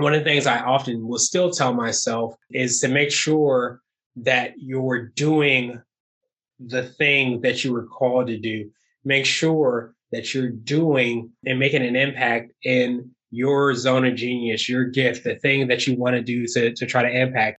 one of the things I often will still tell myself is to make sure that you're doing the thing that you were called to do. Make sure that you're doing and making an impact in your zone of genius, your gift, the thing that you want to do to, to try to impact.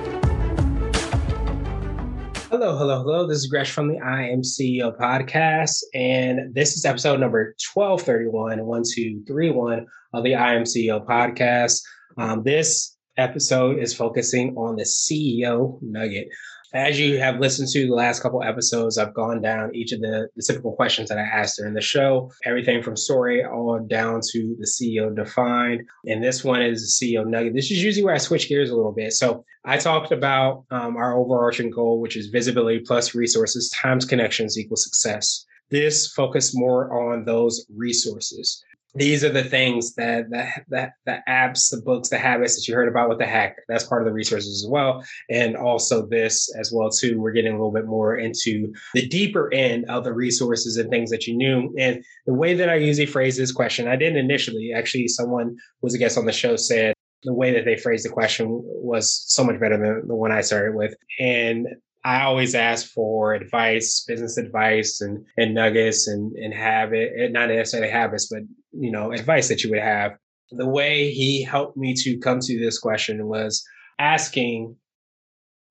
Hello, hello, hello. This is Gresh from the I Am CEO podcast, and this is episode number 1231, 1231 of the I Am CEO podcast. Um, this episode is focusing on the CEO nugget as you have listened to the last couple episodes, I've gone down each of the, the typical questions that I asked during the show, everything from story all down to the CEO defined. And this one is the CEO nugget. This is usually where I switch gears a little bit. So I talked about um, our overarching goal, which is visibility plus resources times connections equals success. This focused more on those resources these are the things that that that the apps, the books, the habits that you heard about with the hack. That's part of the resources as well, and also this as well too. We're getting a little bit more into the deeper end of the resources and things that you knew. And the way that I usually phrase this question, I didn't initially. Actually, someone was a guest on the show said the way that they phrased the question was so much better than the one I started with. And I always ask for advice, business advice and, and nuggets and, and habit, eh, not necessarily habits, but, you know, advice that you would have. The way he helped me to come to this question was asking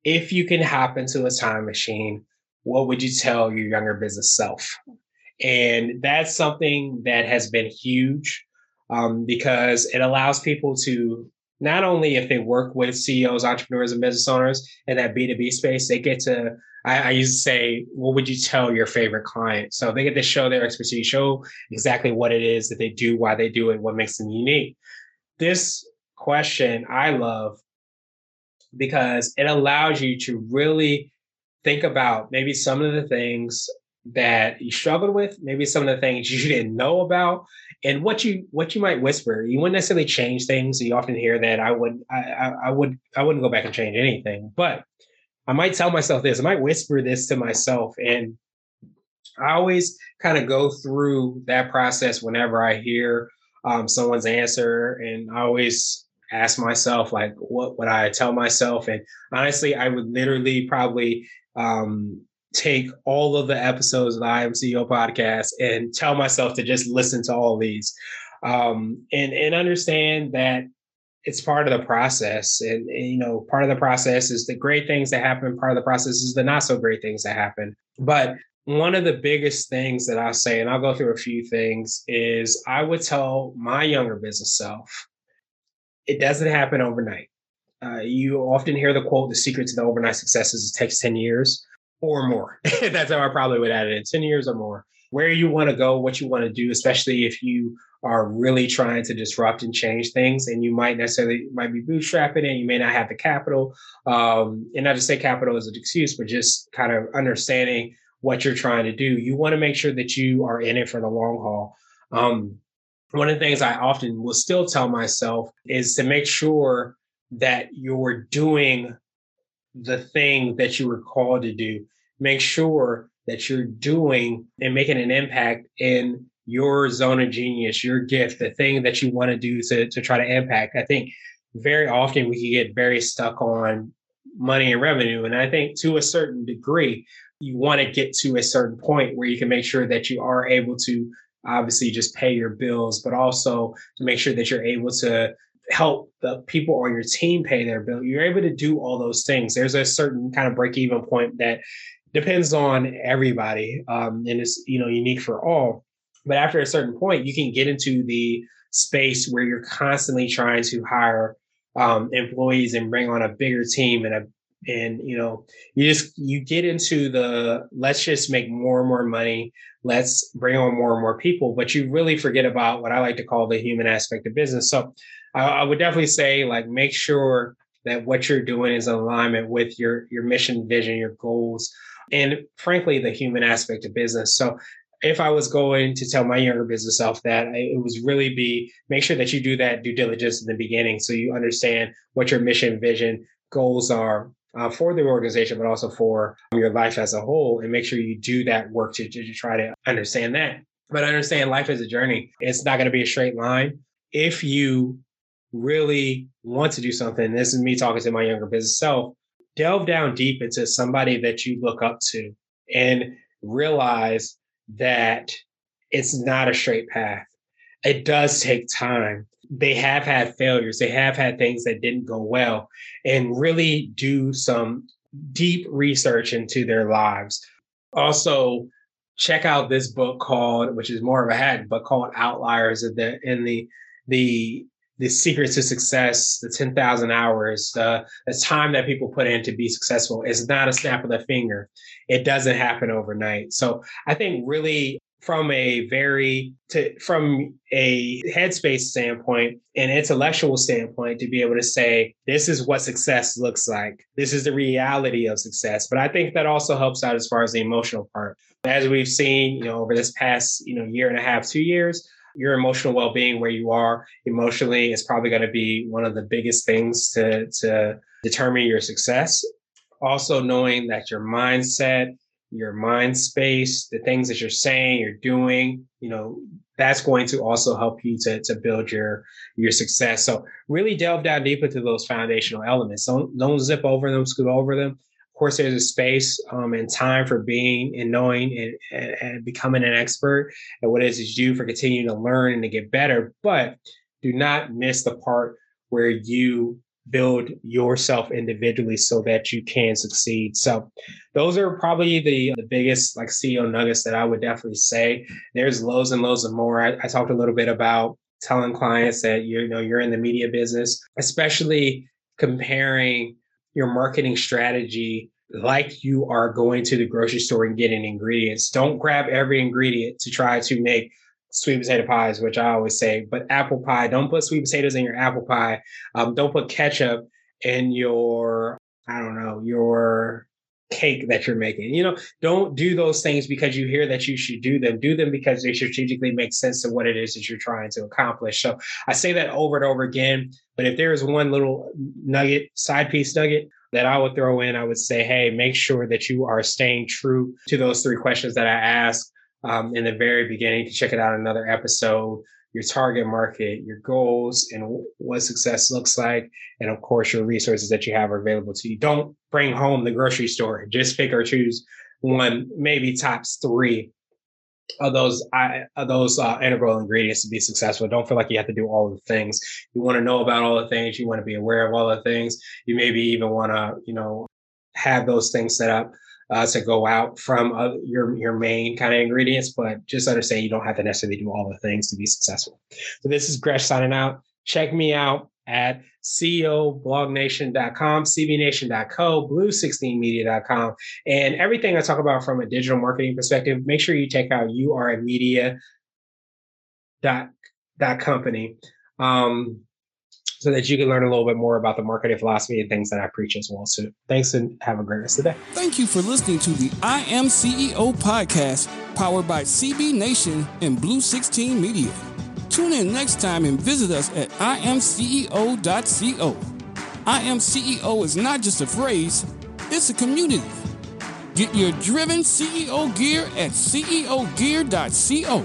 if you can hop into a time machine, what would you tell your younger business self? And that's something that has been huge um, because it allows people to not only if they work with CEOs, entrepreneurs, and business owners in that B2B space, they get to, I, I used to say, what would you tell your favorite client? So they get to show their expertise, show exactly what it is that they do, why they do it, what makes them unique. This question I love because it allows you to really think about maybe some of the things that you struggled with, maybe some of the things you didn't know about, and what you what you might whisper. You wouldn't necessarily change things. You often hear that I would I, I, I would I wouldn't go back and change anything, but I might tell myself this. I might whisper this to myself, and I always kind of go through that process whenever I hear um, someone's answer, and I always ask myself like, what would I tell myself? And honestly, I would literally probably um, take all of the episodes of the I Am CEO podcast and tell myself to just listen to all these. Um, and and understand that it's part of the process. And, and, you know part of the process is the great things that happen part of the process is the not so great things that happen. But one of the biggest things that i say and i'll go through a few things is i would tell my younger business self it doesn't happen overnight. Uh, you often hear the quote the secret to the overnight success is it takes 10 years or more. That's how I probably would add it in 10 years or more. Where you want to go, what you want to do, especially if you are really trying to disrupt and change things and you might necessarily might be bootstrapping and you may not have the capital um, and not to say capital is an excuse but just kind of understanding what you're trying to do you want to make sure that you are in it for the long haul um, one of the things i often will still tell myself is to make sure that you're doing the thing that you were called to do. Make sure that you're doing and making an impact in your zone of genius, your gift, the thing that you want to do to, to try to impact. I think very often we can get very stuck on money and revenue. And I think to a certain degree, you want to get to a certain point where you can make sure that you are able to obviously just pay your bills, but also to make sure that you're able to help the people on your team pay their bill. You're able to do all those things. There's a certain kind of break even point that depends on everybody, um, and it's you know unique for all. But after a certain point, you can get into the space where you're constantly trying to hire um, employees and bring on a bigger team and a and you know you just you get into the let's just make more and more money let's bring on more and more people but you really forget about what i like to call the human aspect of business so I, I would definitely say like make sure that what you're doing is in alignment with your your mission, vision, your goals, and frankly, the human aspect of business. So if I was going to tell my younger business self that, it was really be make sure that you do that due diligence in the beginning so you understand what your mission, vision, goals are uh, for the organization, but also for your life as a whole, and make sure you do that work to, to, to try to understand that. But understand life is a journey. It's not going to be a straight line. If you really want to do something, this is me talking to my younger business self, delve down deep into somebody that you look up to and realize that it's not a straight path. It does take time. They have had failures, they have had things that didn't go well, and really do some deep research into their lives. Also, check out this book called, which is more of a hack, but called Outliers in the in the the the secrets to success, the 10,000 hours, the, the time that people put in to be successful is not a snap of the finger. It doesn't happen overnight. So I think really from a very to from a headspace standpoint and intellectual standpoint to be able to say this is what success looks like this is the reality of success but i think that also helps out as far as the emotional part as we've seen you know over this past you know year and a half two years your emotional well-being where you are emotionally is probably going to be one of the biggest things to to determine your success. Also knowing that your mindset your mind space the things that you're saying you're doing you know that's going to also help you to, to build your your success. So really delve down deep into those foundational elements. Don't don't zip over them scoot over them course, there's a space um, and time for being and knowing and, and, becoming an expert and what it is you do for continuing to learn and to get better. But do not miss the part where you build yourself individually so that you can succeed. So those are probably the, the biggest like CEO nuggets that I would definitely say. There's loads and loads of more. I, I talked a little bit about telling clients that you know you're in the media business, especially comparing your marketing strategy like you are going to the grocery store and getting ingredients. Don't grab every ingredient to try to make sweet potato pies, which I always say, but apple pie, don't put sweet potatoes in your apple pie. Um, don't put ketchup in your, I don't know, your cake that you're making. You know, don't do those things because you hear that you should do them. Do them because they strategically make sense to what it is that you're trying to accomplish. So I say that over and over again. But if there is one little nugget, side piece nugget that I would throw in, I would say, hey, make sure that you are staying true to those three questions that I asked um, in the very beginning. To check it out another episode your target market, your goals, and what success looks like. And of course, your resources that you have are available to you. Don't bring home the grocery store. Just pick or choose one, maybe tops three of those of those uh, integral ingredients to be successful. Don't feel like you have to do all the things. You want to know about all the things. You want to be aware of all the things. You maybe even want to, you know, have those things set up uh, to go out from uh, your your main kind of ingredients, but just understand you don't have to necessarily do all the things to be successful. So this is Gresh signing out. Check me out at ceoblognation.com, cbnation.co, blue16media.com, and everything I talk about from a digital marketing perspective. Make sure you check out you are a media dot dot company. Um, so that you can learn a little bit more about the marketing philosophy and things that I preach as well. So thanks and have a great rest of the day. Thank you for listening to the I Am CEO podcast powered by CB Nation and Blue 16 Media. Tune in next time and visit us at imceo.co. I Am CEO is not just a phrase, it's a community. Get your driven CEO gear at ceogear.co.